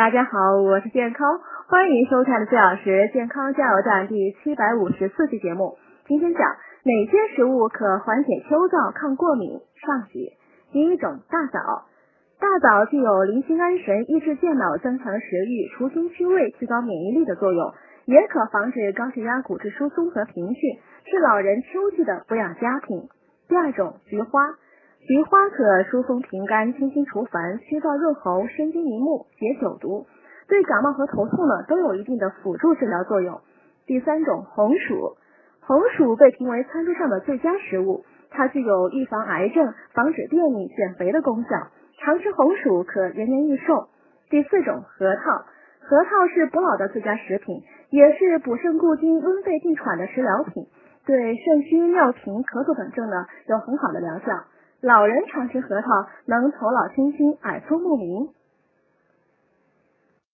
大家好，我是健康，欢迎收看的四小时健康加油站第七百五十四期节目。今天讲哪些食物可缓解秋燥、抗过敏？上集。第一种，大枣。大枣具有宁心安神、益智健脑、增强食欲、除腥去味、提高免疫力的作用，也可防止高血压、骨质疏松和贫血，是老人秋季的补养佳品。第二种，菊花。菊花可疏风平肝、清心除烦、祛燥润喉、生津明目、解酒毒，对感冒和头痛呢都有一定的辅助治疗作用。第三种，红薯。红薯被评为餐桌上的最佳食物，它具有预防癌症、防止便秘、减肥的功效。常吃红薯可延年益寿。第四种，核桃。核桃是补脑的最佳食品，也是补肾固精、温肺定喘的食疗品，对肾虚、尿频、咳嗽等症呢有很好的疗效。老人常吃核桃，能头脑清晰、耳聪目明。